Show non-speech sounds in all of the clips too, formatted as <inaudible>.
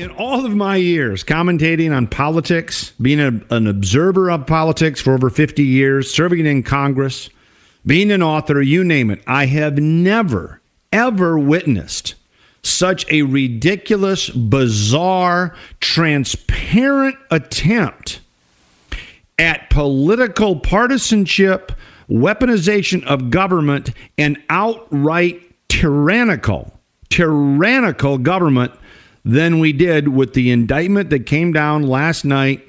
In all of my years commentating on politics, being a, an observer of politics for over 50 years, serving in Congress, being an author, you name it, I have never, ever witnessed such a ridiculous, bizarre, transparent attempt at political partisanship, weaponization of government, and outright tyrannical, tyrannical government than we did with the indictment that came down last night.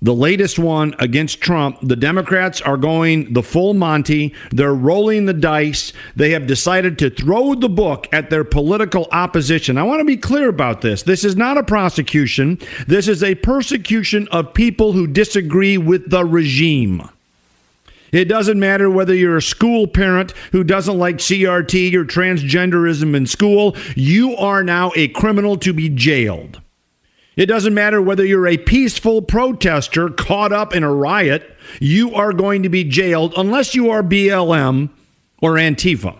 The latest one against Trump. The Democrats are going the full Monty. They're rolling the dice. They have decided to throw the book at their political opposition. I want to be clear about this. This is not a prosecution, this is a persecution of people who disagree with the regime. It doesn't matter whether you're a school parent who doesn't like CRT or transgenderism in school, you are now a criminal to be jailed. It doesn't matter whether you're a peaceful protester caught up in a riot, you are going to be jailed unless you are BLM or Antifa.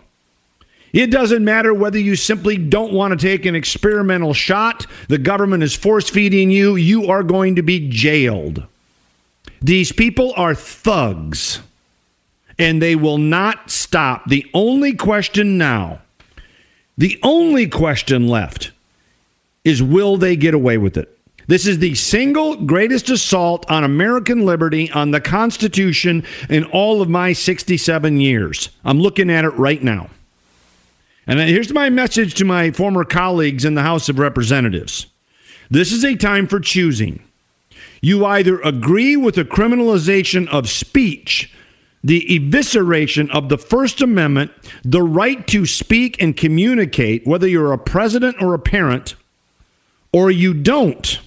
It doesn't matter whether you simply don't want to take an experimental shot, the government is force feeding you, you are going to be jailed. These people are thugs and they will not stop. The only question now, the only question left is will they get away with it? This is the single greatest assault on American liberty, on the Constitution in all of my 67 years. I'm looking at it right now. And here's my message to my former colleagues in the House of Representatives this is a time for choosing. You either agree with the criminalization of speech the evisceration of the First Amendment, the right to speak and communicate, whether you're a president or a parent, or you don't.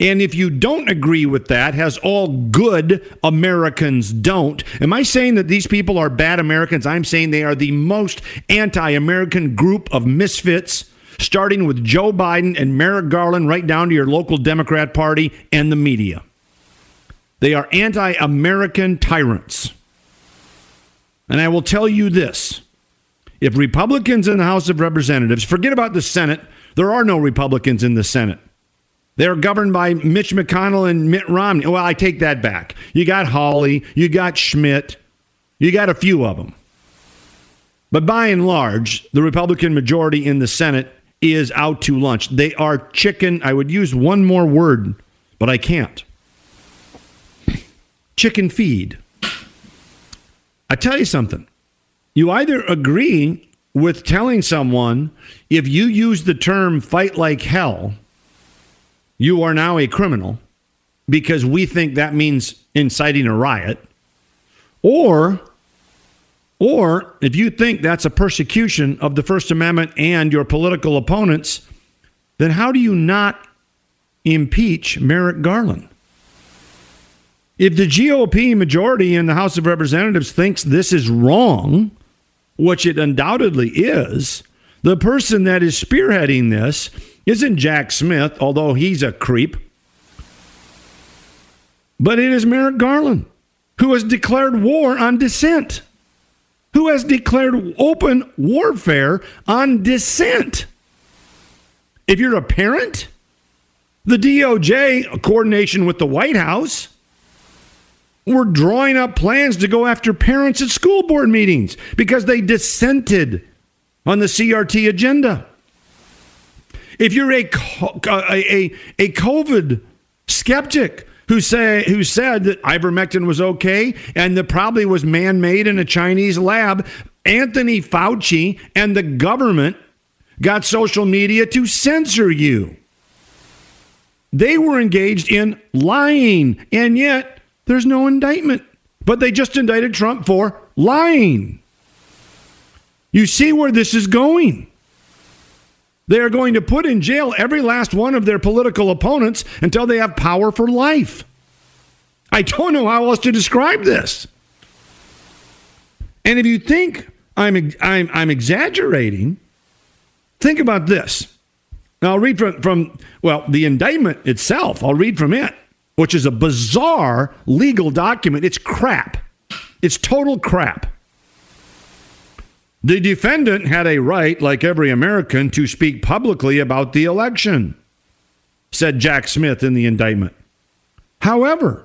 And if you don't agree with that, as all good Americans don't, am I saying that these people are bad Americans? I'm saying they are the most anti American group of misfits, starting with Joe Biden and Merrick Garland, right down to your local Democrat Party and the media. They are anti American tyrants. And I will tell you this if Republicans in the House of Representatives, forget about the Senate, there are no Republicans in the Senate. They're governed by Mitch McConnell and Mitt Romney. Well, I take that back. You got Hawley, you got Schmitt, you got a few of them. But by and large, the Republican majority in the Senate is out to lunch. They are chicken. I would use one more word, but I can't chicken feed. I tell you something. You either agree with telling someone if you use the term fight like hell, you are now a criminal because we think that means inciting a riot. Or or if you think that's a persecution of the First Amendment and your political opponents, then how do you not impeach Merrick Garland? If the GOP majority in the House of Representatives thinks this is wrong, which it undoubtedly is, the person that is spearheading this isn't Jack Smith, although he's a creep, but it is Merrick Garland, who has declared war on dissent, who has declared open warfare on dissent. If you're a parent, the DOJ, coordination with the White House, were drawing up plans to go after parents at school board meetings because they dissented on the CRT agenda. If you're uh, a, a, a COVID skeptic who say who said that ivermectin was okay and that probably was man-made in a Chinese lab, Anthony Fauci and the government got social media to censor you. They were engaged in lying, and yet there's no indictment. But they just indicted Trump for lying. You see where this is going. They are going to put in jail every last one of their political opponents until they have power for life. I don't know how else to describe this. And if you think I'm, I'm, I'm exaggerating, think about this. Now, I'll read from, from, well, the indictment itself. I'll read from it, which is a bizarre legal document. It's crap. It's total crap. The defendant had a right, like every American, to speak publicly about the election, said Jack Smith in the indictment. However,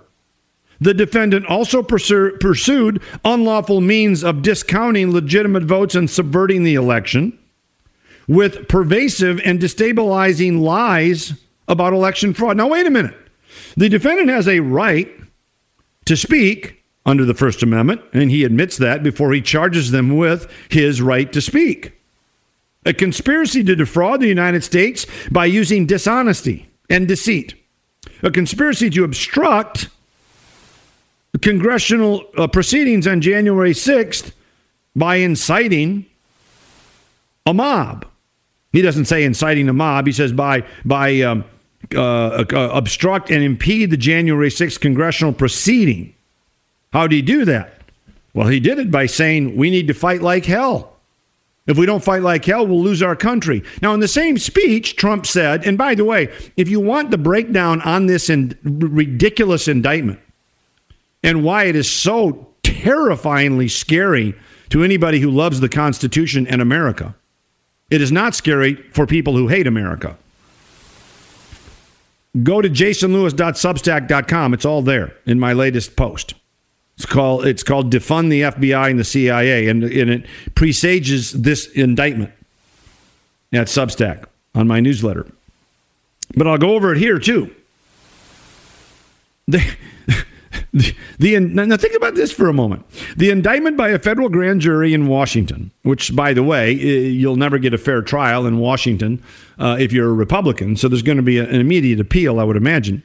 the defendant also pursued unlawful means of discounting legitimate votes and subverting the election with pervasive and destabilizing lies about election fraud. Now, wait a minute. The defendant has a right to speak under the First Amendment, and he admits that before he charges them with his right to speak. A conspiracy to defraud the United States by using dishonesty and deceit. A conspiracy to obstruct congressional uh, proceedings on January 6th by inciting a mob. He doesn't say inciting a mob. He says by by um, uh, uh, obstruct and impede the January 6th congressional proceeding. How did he do that? Well, he did it by saying we need to fight like hell. If we don't fight like hell, we'll lose our country. Now, in the same speech, Trump said, and by the way, if you want the breakdown on this in, ridiculous indictment, and why it is so terrifyingly scary to anybody who loves the Constitution and America. It is not scary for people who hate America. Go to jasonlewis.substack.com. It's all there in my latest post. It's called it's called defund the FBI and the CIA, and, and it presages this indictment at Substack on my newsletter. But I'll go over it here too. <laughs> They, the, now think about this for a moment. The indictment by a federal grand jury in Washington, which, by the way, you'll never get a fair trial in Washington uh, if you're a Republican. So there's going to be an immediate appeal, I would imagine.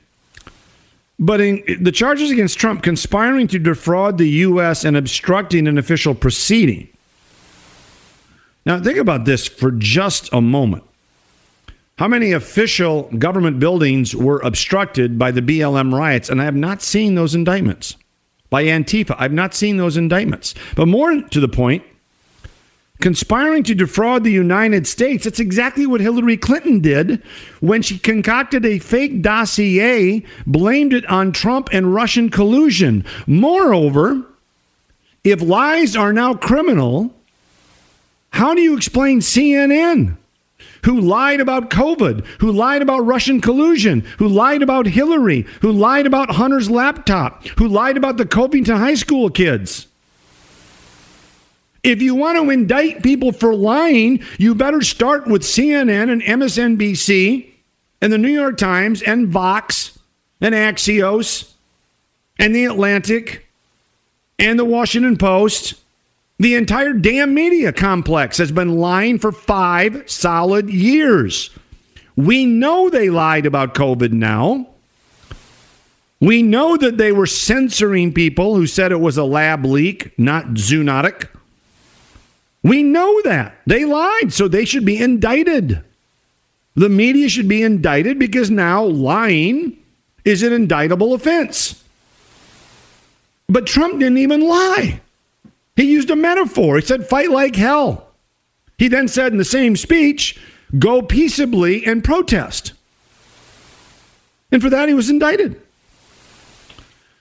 But in the charges against Trump conspiring to defraud the U.S. and obstructing an official proceeding. Now, think about this for just a moment. How many official government buildings were obstructed by the BLM riots? And I have not seen those indictments by Antifa. I've not seen those indictments. But more to the point, conspiring to defraud the United States. That's exactly what Hillary Clinton did when she concocted a fake dossier, blamed it on Trump and Russian collusion. Moreover, if lies are now criminal, how do you explain CNN? Who lied about COVID, who lied about Russian collusion, who lied about Hillary, who lied about Hunter's laptop, who lied about the Covington High School kids. If you want to indict people for lying, you better start with CNN and MSNBC and the New York Times and Vox and Axios and The Atlantic and the Washington Post the entire damn media complex has been lying for five solid years. We know they lied about COVID now. We know that they were censoring people who said it was a lab leak, not zoonotic. We know that. They lied, so they should be indicted. The media should be indicted because now lying is an indictable offense. But Trump didn't even lie. He used a metaphor. He said, fight like hell. He then said in the same speech, go peaceably and protest. And for that, he was indicted.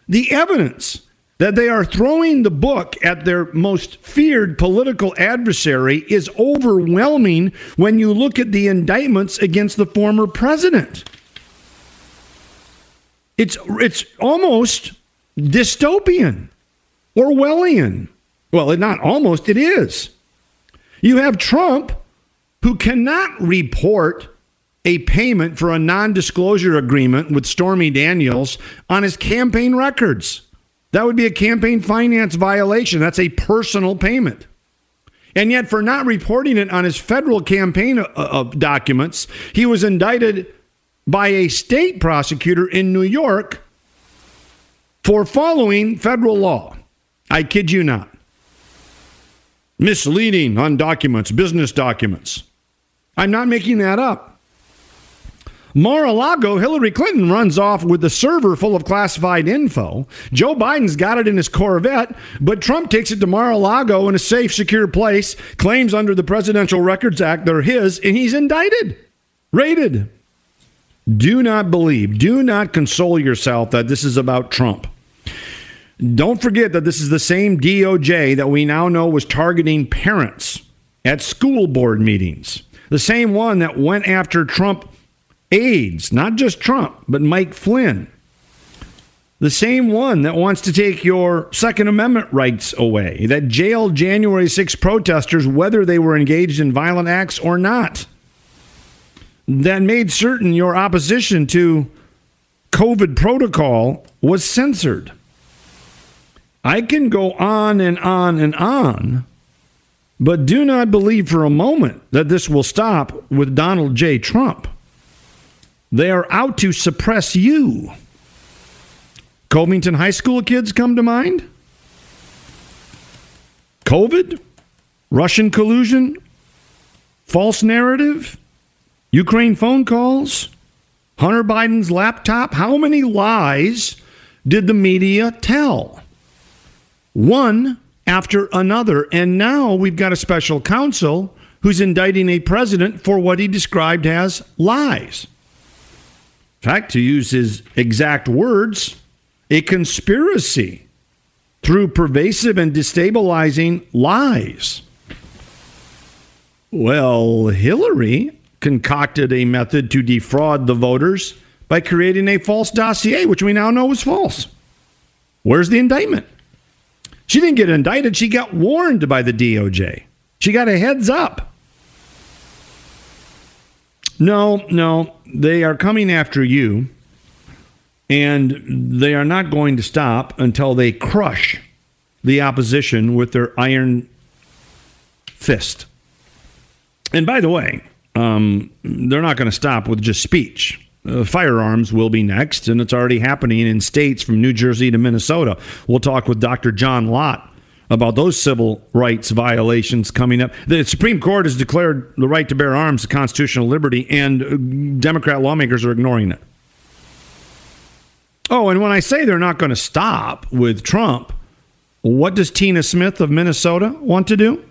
The evidence that they are throwing the book at their most feared political adversary is overwhelming when you look at the indictments against the former president. It's, it's almost dystopian, Orwellian. Well, not almost, it is. You have Trump who cannot report a payment for a non disclosure agreement with Stormy Daniels on his campaign records. That would be a campaign finance violation. That's a personal payment. And yet, for not reporting it on his federal campaign uh, documents, he was indicted by a state prosecutor in New York for following federal law. I kid you not misleading on documents, business documents. I'm not making that up. Mar-a-Lago, Hillary Clinton runs off with the server full of classified info. Joe Biden's got it in his Corvette, but Trump takes it to Mar-a-Lago in a safe, secure place, claims under the Presidential Records Act they're his, and he's indicted, raided. Do not believe, do not console yourself that this is about Trump. Don't forget that this is the same DOJ that we now know was targeting parents at school board meetings. The same one that went after Trump aides, not just Trump, but Mike Flynn. The same one that wants to take your Second Amendment rights away, that jailed January 6 protesters whether they were engaged in violent acts or not, that made certain your opposition to COVID protocol was censored. I can go on and on and on, but do not believe for a moment that this will stop with Donald J. Trump. They are out to suppress you. Covington High School kids come to mind? COVID? Russian collusion? False narrative? Ukraine phone calls? Hunter Biden's laptop? How many lies did the media tell? One after another. And now we've got a special counsel who's indicting a president for what he described as lies. In fact, to use his exact words, a conspiracy through pervasive and destabilizing lies. Well, Hillary concocted a method to defraud the voters by creating a false dossier, which we now know was false. Where's the indictment? She didn't get indicted, she got warned by the DOJ. She got a heads up. No, no, they are coming after you, and they are not going to stop until they crush the opposition with their iron fist. And by the way, um, they're not going to stop with just speech. Uh, firearms will be next, and it's already happening in states from New Jersey to Minnesota. We'll talk with Dr. John Lott about those civil rights violations coming up. The Supreme Court has declared the right to bear arms a constitutional liberty, and uh, Democrat lawmakers are ignoring it. Oh, and when I say they're not going to stop with Trump, what does Tina Smith of Minnesota want to do?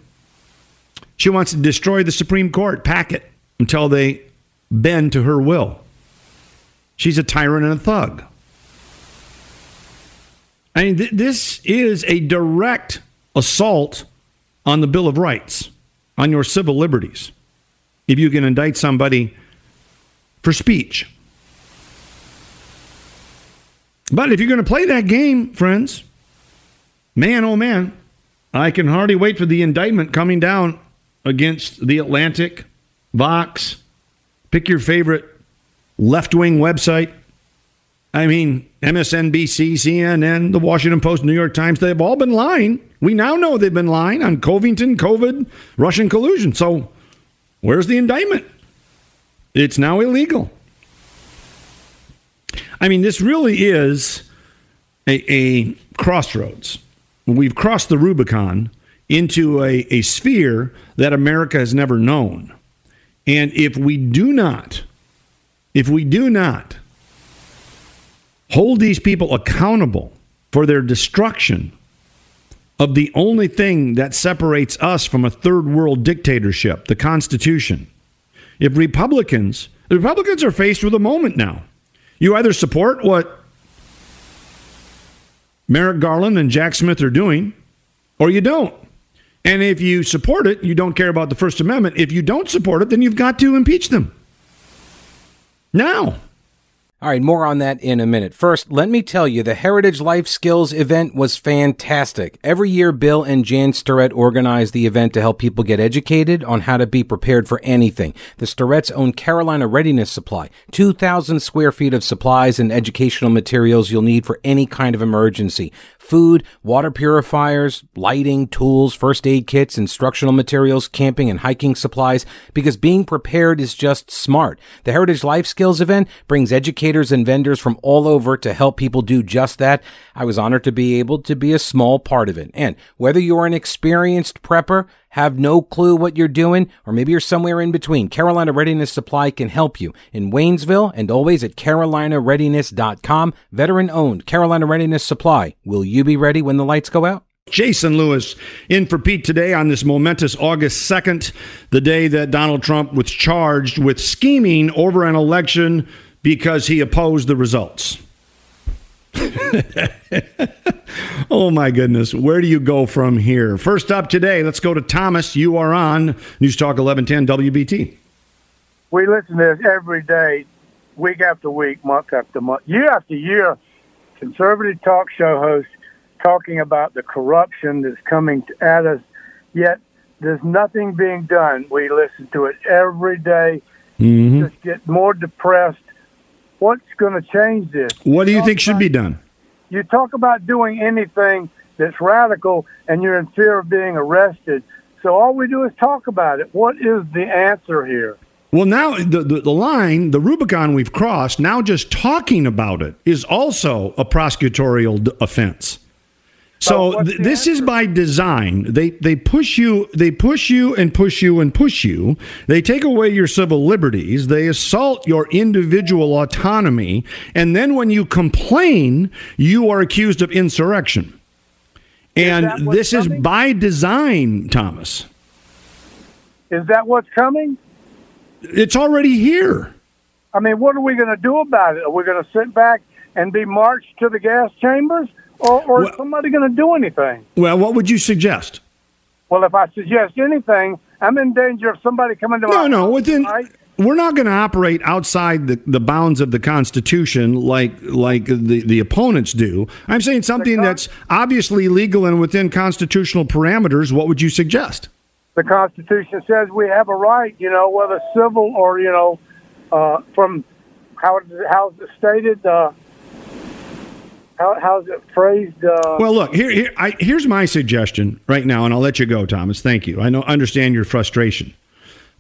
She wants to destroy the Supreme Court, pack it until they bend to her will. She's a tyrant and a thug. I mean, th- this is a direct assault on the Bill of Rights, on your civil liberties, if you can indict somebody for speech. But if you're going to play that game, friends, man, oh man, I can hardly wait for the indictment coming down against the Atlantic, Vox, pick your favorite left wing website. I mean, MSNBC, CNN, the Washington Post, New York Times, they've all been lying. We now know they've been lying on Covington, COVID, Russian collusion. So where's the indictment? It's now illegal. I mean, this really is a, a crossroads. We've crossed the Rubicon into a, a sphere that America has never known. And if we do not, if we do not hold these people accountable for their destruction of the only thing that separates us from a third world dictatorship, the Constitution, if Republicans, the Republicans are faced with a moment now. You either support what Merrick Garland and Jack Smith are doing, or you don't. And if you support it, you don't care about the First Amendment. If you don't support it, then you've got to impeach them. Now. All right, more on that in a minute. First, let me tell you, the Heritage Life Skills event was fantastic. Every year, Bill and Jan Starrett organize the event to help people get educated on how to be prepared for anything. The Starretts own Carolina Readiness Supply, 2,000 square feet of supplies and educational materials you'll need for any kind of emergency food, water purifiers, lighting, tools, first aid kits, instructional materials, camping and hiking supplies, because being prepared is just smart. The Heritage Life Skills event brings education educators and vendors from all over to help people do just that. I was honored to be able to be a small part of it. And whether you're an experienced prepper, have no clue what you're doing, or maybe you're somewhere in between, Carolina Readiness Supply can help you in Waynesville and always at carolinareadiness.com. Veteran owned Carolina Readiness Supply. Will you be ready when the lights go out? Jason Lewis in for Pete today on this momentous August 2nd, the day that Donald Trump was charged with scheming over an election because he opposed the results. <laughs> oh my goodness, where do you go from here? First up today, let's go to Thomas. You are on News Talk 1110 WBT. We listen to this every day, week after week, month after month, year after year. Conservative talk show hosts talking about the corruption that's coming at us, yet there's nothing being done. We listen to it every day, mm-hmm. just get more depressed. What's going to change this? What do you think should be done? You talk about doing anything that's radical and you're in fear of being arrested. So all we do is talk about it. What is the answer here? Well, now the, the, the, line, the Rubicon we've crossed, now just talking about it is also a prosecutorial d- offense. So th- this answer? is by design. They they push you, they push you and push you and push you. They take away your civil liberties. They assault your individual autonomy, and then when you complain, you are accused of insurrection. And is this coming? is by design, Thomas. Is that what's coming? It's already here. I mean, what are we going to do about it? Are we going to sit back and be marched to the gas chambers? Or, or well, is somebody going to do anything? Well, what would you suggest? Well, if I suggest anything, I'm in danger of somebody coming to no, my no. Within right? we're not going to operate outside the, the bounds of the Constitution like like the, the opponents do. I'm saying something con- that's obviously legal and within constitutional parameters. What would you suggest? The Constitution says we have a right, you know, whether civil or you know, uh, from how how it's stated. Uh, how, how's it phrased? Uh, well, look here. here I, here's my suggestion right now, and I'll let you go, Thomas. Thank you. I know understand your frustration.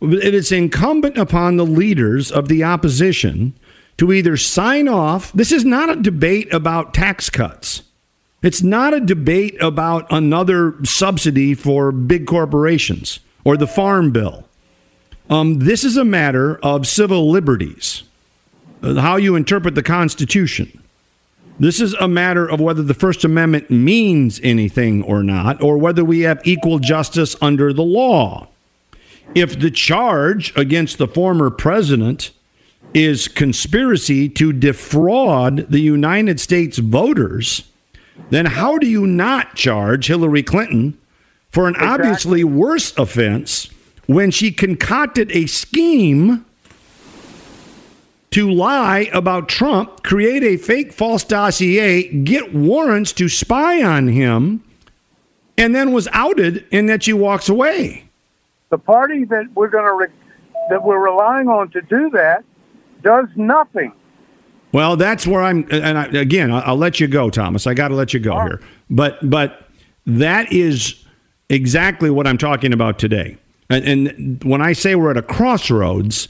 It is incumbent upon the leaders of the opposition to either sign off. This is not a debate about tax cuts. It's not a debate about another subsidy for big corporations or the farm bill. Um, this is a matter of civil liberties, how you interpret the Constitution. This is a matter of whether the First Amendment means anything or not, or whether we have equal justice under the law. If the charge against the former president is conspiracy to defraud the United States voters, then how do you not charge Hillary Clinton for an exactly. obviously worse offense when she concocted a scheme to lie about Trump, create a fake false dossier, get warrants to spy on him, and then was outed and that she walks away. The party that we're going to re- that we're relying on to do that does nothing. Well, that's where I'm. And I, again, I'll, I'll, let you go, Thomas. I got to let you go here. But but that is exactly what I'm talking about today. And, and when I say we're at a crossroads,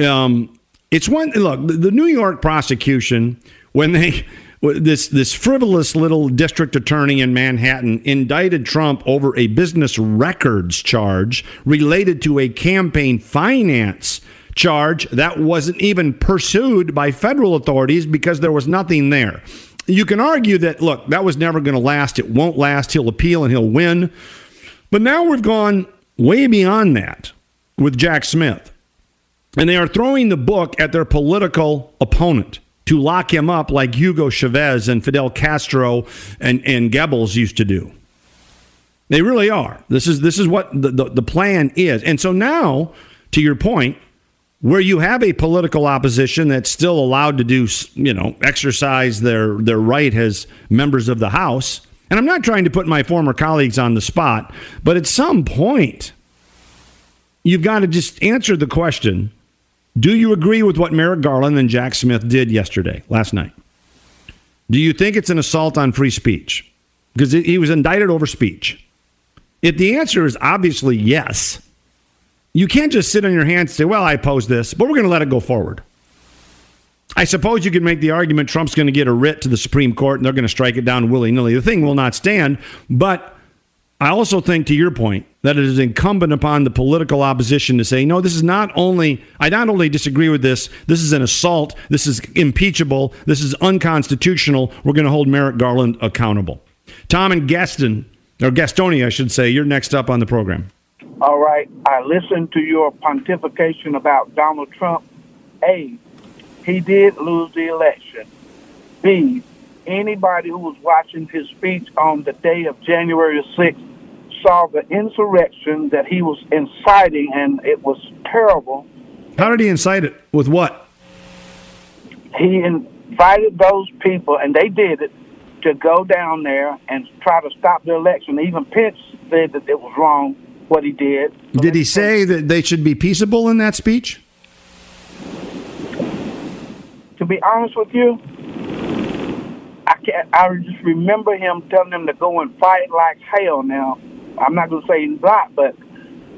um, it's one look the New York prosecution when they <laughs> this this frivolous little district attorney in Manhattan indicted Trump over a business records charge related to a campaign finance charge that wasn't even pursued by federal authorities because there was nothing there. You can argue that look, that was never going to last, it won't last, he'll appeal and he'll win. But now we've gone way beyond that with Jack Smith. And they are throwing the book at their political opponent to lock him up like Hugo Chavez and Fidel Castro and, and Goebbels used to do. They really are. This is this is what the, the, the plan is. And so now, to your point, where you have a political opposition that's still allowed to do, you know, exercise their their right as members of the House. And I'm not trying to put my former colleagues on the spot, but at some point, you've got to just answer the question do you agree with what Merrick Garland and Jack Smith did yesterday, last night? Do you think it's an assault on free speech? Because he was indicted over speech. If the answer is obviously yes, you can't just sit on your hands and say, well, I oppose this, but we're going to let it go forward. I suppose you could make the argument Trump's going to get a writ to the Supreme Court and they're going to strike it down willy nilly. The thing will not stand. But I also think, to your point, that it is incumbent upon the political opposition to say, no, this is not only, I not only disagree with this, this is an assault, this is impeachable, this is unconstitutional. We're going to hold Merrick Garland accountable. Tom and Gaston, or Gastonia, I should say, you're next up on the program. All right. I listened to your pontification about Donald Trump. A, he did lose the election. B, anybody who was watching his speech on the day of January 6th saw the insurrection that he was inciting, and it was terrible. How did he incite it? With what? He invited those people, and they did it, to go down there and try to stop the election. Even Pence said that it was wrong what he did. So did he say that they should be peaceable in that speech? To be honest with you, I can't. I just remember him telling them to go and fight like hell. Now, I'm not going to say he's not, but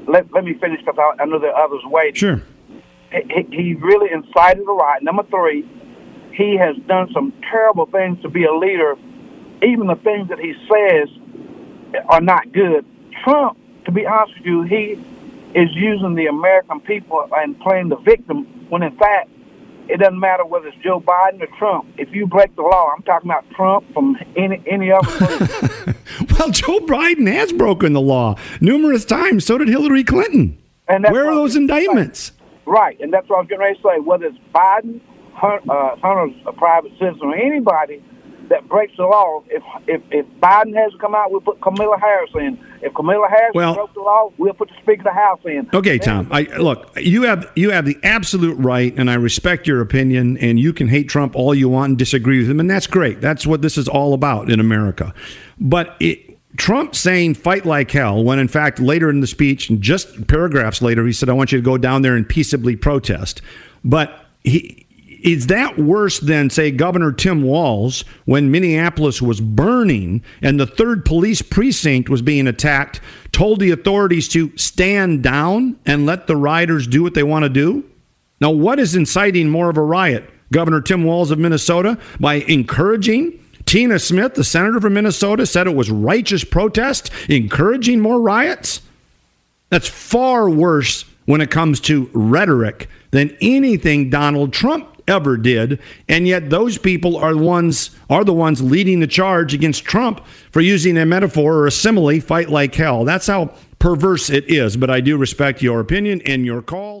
let let me finish because I, I know there are others waiting. Sure. He, he really incited a riot. Number three, he has done some terrible things to be a leader. Even the things that he says are not good. Trump, to be honest with you, he is using the American people and playing the victim when in fact it doesn't matter whether it's Joe Biden or Trump. If you break the law, I'm talking about Trump from any any other. <laughs> well, <laughs> Joe Biden has broken the law numerous times. So did Hillary Clinton. And where are those indictments? Right, and that's what I was getting ready to say. Whether it's Biden, Hunter, uh, Hunter's a private citizen, or anybody that breaks the law, if if, if Biden has to come out, we'll put Kamala Harris in. If Kamala Harris well, broke the law, we'll put the Speaker of the House in. Okay, Tom. I look. You have you have the absolute right, and I respect your opinion. And you can hate Trump all you want and disagree with him, and that's great. That's what this is all about in America. But it, Trump saying fight like hell, when in fact later in the speech, and just paragraphs later, he said, I want you to go down there and peaceably protest. But he is that worse than, say, Governor Tim Walz when Minneapolis was burning and the third police precinct was being attacked, told the authorities to stand down and let the rioters do what they want to do? Now, what is inciting more of a riot? Governor Tim Walz of Minnesota by encouraging Tina Smith, the senator from Minnesota, said it was righteous protest, encouraging more riots? That's far worse when it comes to rhetoric than anything Donald Trump ever did, and yet those people are the ones are the ones leading the charge against Trump for using a metaphor or a simile, fight like hell. That's how perverse it is. But I do respect your opinion and your call.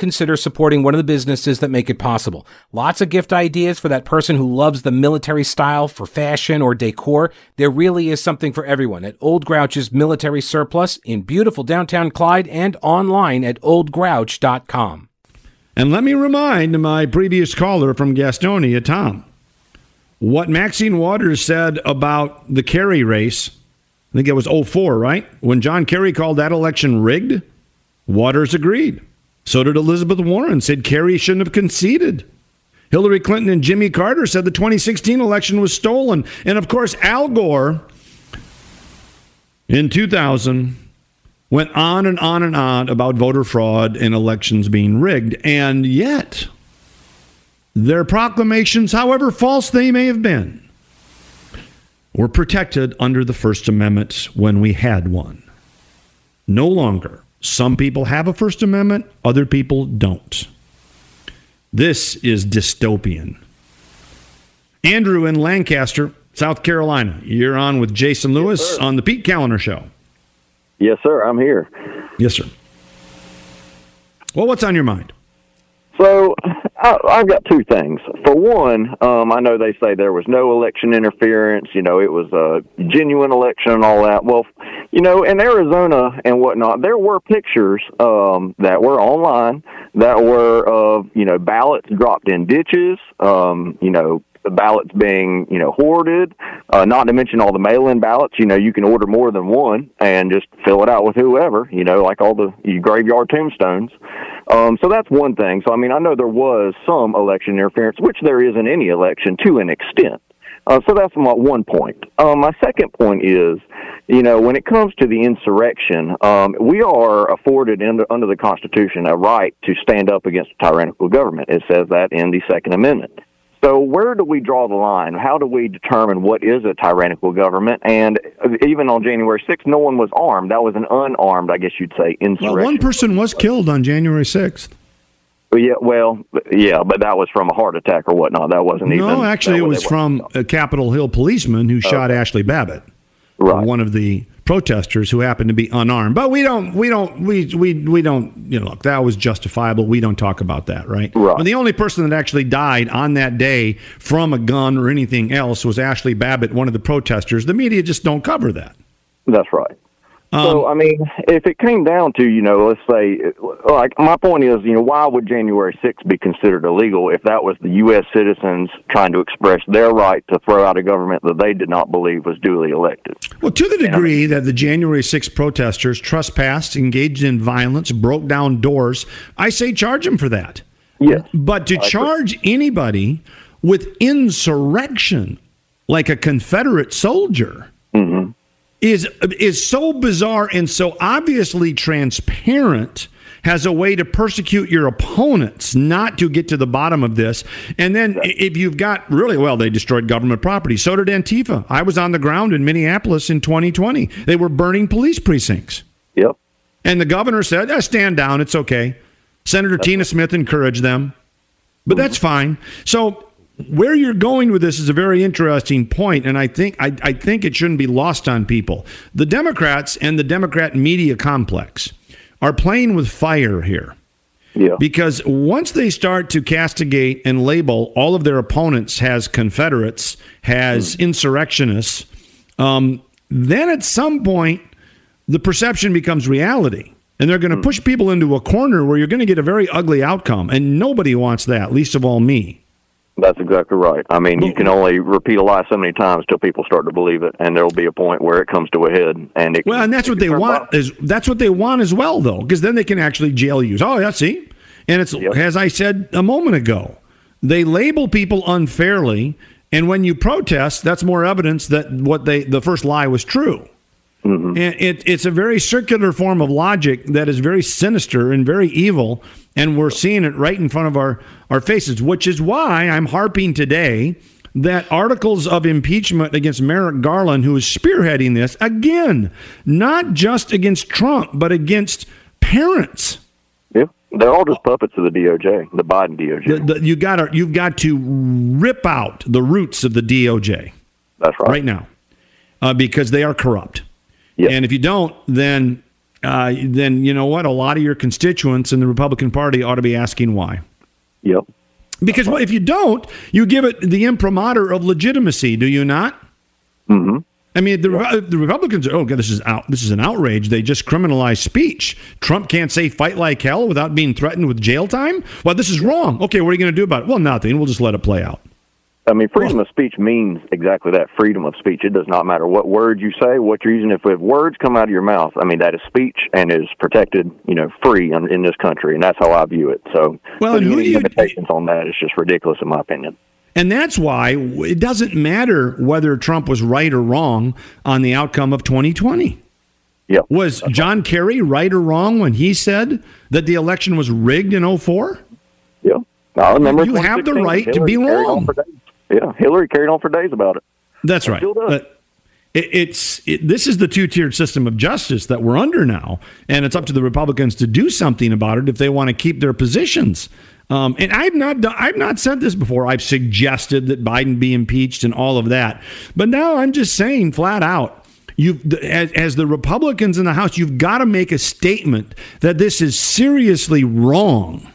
consider supporting one of the businesses that make it possible. Lots of gift ideas for that person who loves the military style for fashion or decor. There really is something for everyone at Old Grouch's Military Surplus in beautiful downtown Clyde and online at oldgrouch.com. And let me remind my previous caller from Gastonia, Tom, what Maxine Waters said about the Kerry race. I think it was 04, right? When John Kerry called that election rigged, Waters agreed. So did Elizabeth Warren, said Kerry shouldn't have conceded. Hillary Clinton and Jimmy Carter said the 2016 election was stolen. And of course, Al Gore in 2000 went on and on and on about voter fraud and elections being rigged. And yet, their proclamations, however false they may have been, were protected under the First Amendment when we had one. No longer some people have a First Amendment, other people don't. This is dystopian. Andrew in Lancaster, South Carolina, you're on with Jason Lewis yes, on the Pete Kaliner Show. Yes, sir. I'm here. Yes, sir. Well, what's on your mind? So, I've got two things. For one, um, I know they say there was no election interference. You know, it was a genuine election and all that. Well, you know, in Arizona and whatnot, there were pictures um, that were online that were of you know ballots dropped in ditches, um, you know the ballots being you know hoarded, uh, not to mention all the mail-in ballots. You know you can order more than one and just fill it out with whoever. You know like all the graveyard tombstones. Um, so that's one thing. So I mean I know there was some election interference, which there is in any election to an extent. Uh, so that's my one point. Um, my second point is, you know, when it comes to the insurrection, um, we are afforded the, under the Constitution a right to stand up against a tyrannical government. It says that in the Second Amendment. So where do we draw the line? How do we determine what is a tyrannical government? And even on January 6th, no one was armed. That was an unarmed, I guess you'd say, insurrection. Well, one person was killed on January 6th. Well, yeah, well, yeah, but that was from a heart attack or whatnot. That wasn't even. No, actually, it was from a Capitol Hill policeman who shot Ashley Babbitt, right. one of the protesters who happened to be unarmed. But we don't, we don't, we we we don't. You know, look, that was justifiable. We don't talk about that, right? Right. But the only person that actually died on that day from a gun or anything else was Ashley Babbitt, one of the protesters. The media just don't cover that. That's right. So I mean, if it came down to you know, let's say, like my point is, you know, why would January 6th be considered illegal if that was the U.S. citizens trying to express their right to throw out a government that they did not believe was duly elected? Well, to the degree that the January 6th protesters trespassed, engaged in violence, broke down doors, I say charge them for that. Yes. But to charge anybody with insurrection, like a Confederate soldier, Mm-hmm. Is is so bizarre and so obviously transparent has a way to persecute your opponents not to get to the bottom of this. And then if you've got really well they destroyed government property. So did antifa. I was on the ground in minneapolis in 2020 they were burning police precincts. Yep. and the governor said eh, stand down. It's okay. Senator tina smith encouraged them. But that's fine. So where you're going with this is a very interesting point, and I think I, I think it shouldn't be lost on people. The Democrats and the Democrat media complex are playing with fire here. Yeah. Because once they start to castigate and label all of their opponents as Confederates, as insurrectionists, um, then at some point the perception becomes reality. And they're going to push people into a corner where you're going to get a very ugly outcome. And nobody wants that, least of all me. That's exactly right. I mean, you can only repeat a lie so many times till people start to believe it, and there will be a point where it comes to a head. And it Well, and that's what they want violent. is that's what they want as well, though, because then they can actually jail you. Oh, yeah, see, and it's Yep. as I said a moment ago, they label people unfairly, and when you protest, that's more evidence that what they the first lie was true. Mm-hmm. And it, it's a very circular form of logic that is very sinister and very evil, and we're seeing it right in front of our, our faces, which is why I'm harping today that articles of impeachment against Merrick Garland, who is spearheading this, again, not just against Trump, but against parents. Yeah, they're all just puppets of the DOJ, the Biden DOJ. The- the- you got to you've got to rip out the roots of the DOJ That's right. right now uh, because they are corrupt. Yes. And if you don't, then uh, then you know what? A lot of your constituents in the Republican Party ought to be asking why. Yep. Because well, if you don't, you give it the imprimatur of legitimacy, do you not? Mm-hmm. I mean, the, the Republicans. Oh, God, this is out. This is an outrage. They just criminalize speech. Trump can't say "fight like hell" without being threatened with jail time. Well, this is wrong. Okay, what are you going to do about it? Well, nothing. We'll just let it play out. I mean, freedom of speech means exactly that freedom of speech. It does not matter what words you say, what you're using. If, if words come out of your mouth, I mean, that is speech and is protected, you know, free in, in this country. And that's how I view it. So, Well, and who any you- limitations on that is just ridiculous, in my opinion. And that's why it doesn't matter whether Trump was right or wrong on the outcome of 2020. Yep. Was John Kerry right or wrong when he said that the election was rigged in 04? Yep. I remember You have the 2016, right to be wrong. Yeah, Hillary carried on for days about it. That's right. still does. But it, it's it, this is the two-tiered system of justice that we're under now, and it's up to the Republicans to do something about it if they want to keep their positions. Um, and I've not done, I've not said this before. I've suggested that Biden be impeached and all of that, but now I'm just saying flat out. You, as, as the Republicans in the House, you've got to make a statement that this is seriously wrong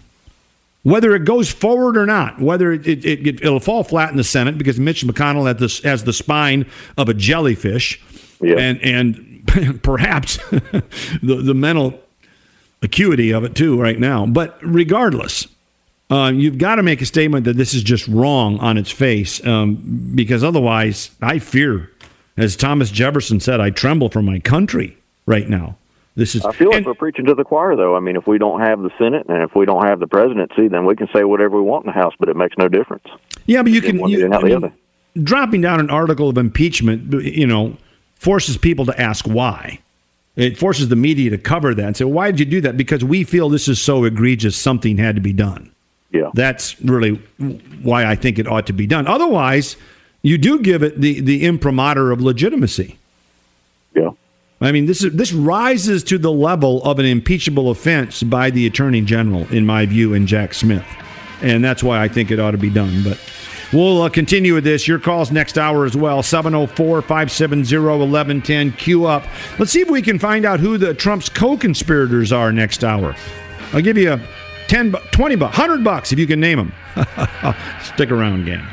whether it goes forward or not, whether it, it, it, it'll fall flat in the Senate because Mitch McConnell has the, has the spine of a jellyfish, Yeah. and and <laughs> perhaps <laughs> the the mental acuity of it too right now. But regardless, uh, you've got to make a statement that this is just wrong on its face, um, because otherwise, I fear, as Thomas Jefferson said, I tremble for my country right now. This is. I feel like and- we're preaching to the choir, though. I mean, if we don't have the Senate and if we don't have the presidency, then we can say whatever we want in the House, but it makes no difference. Yeah, but you can. You, I mean, other. dropping down an article of impeachment, you know, forces people to ask why. It forces the media to cover that and say, "Why did you do that?" Because we feel this is so egregious, something had to be done. Yeah. That's really why I think it ought to be done. Otherwise, you do give it the the imprimatur of legitimacy. I mean, this is this rises to the level of an impeachable offense by the attorney general, in my view, and Jack Smith, and that's why I think it ought to be done. But we'll uh, continue with this. Your calls next hour as well. 704-570-1110. Queue up. Let's see if we can find out who the Trump's co-conspirators are next hour. I'll give you a 10, bu- 20 bucks, 100 bucks if you can name them. <laughs> Stick around, gang.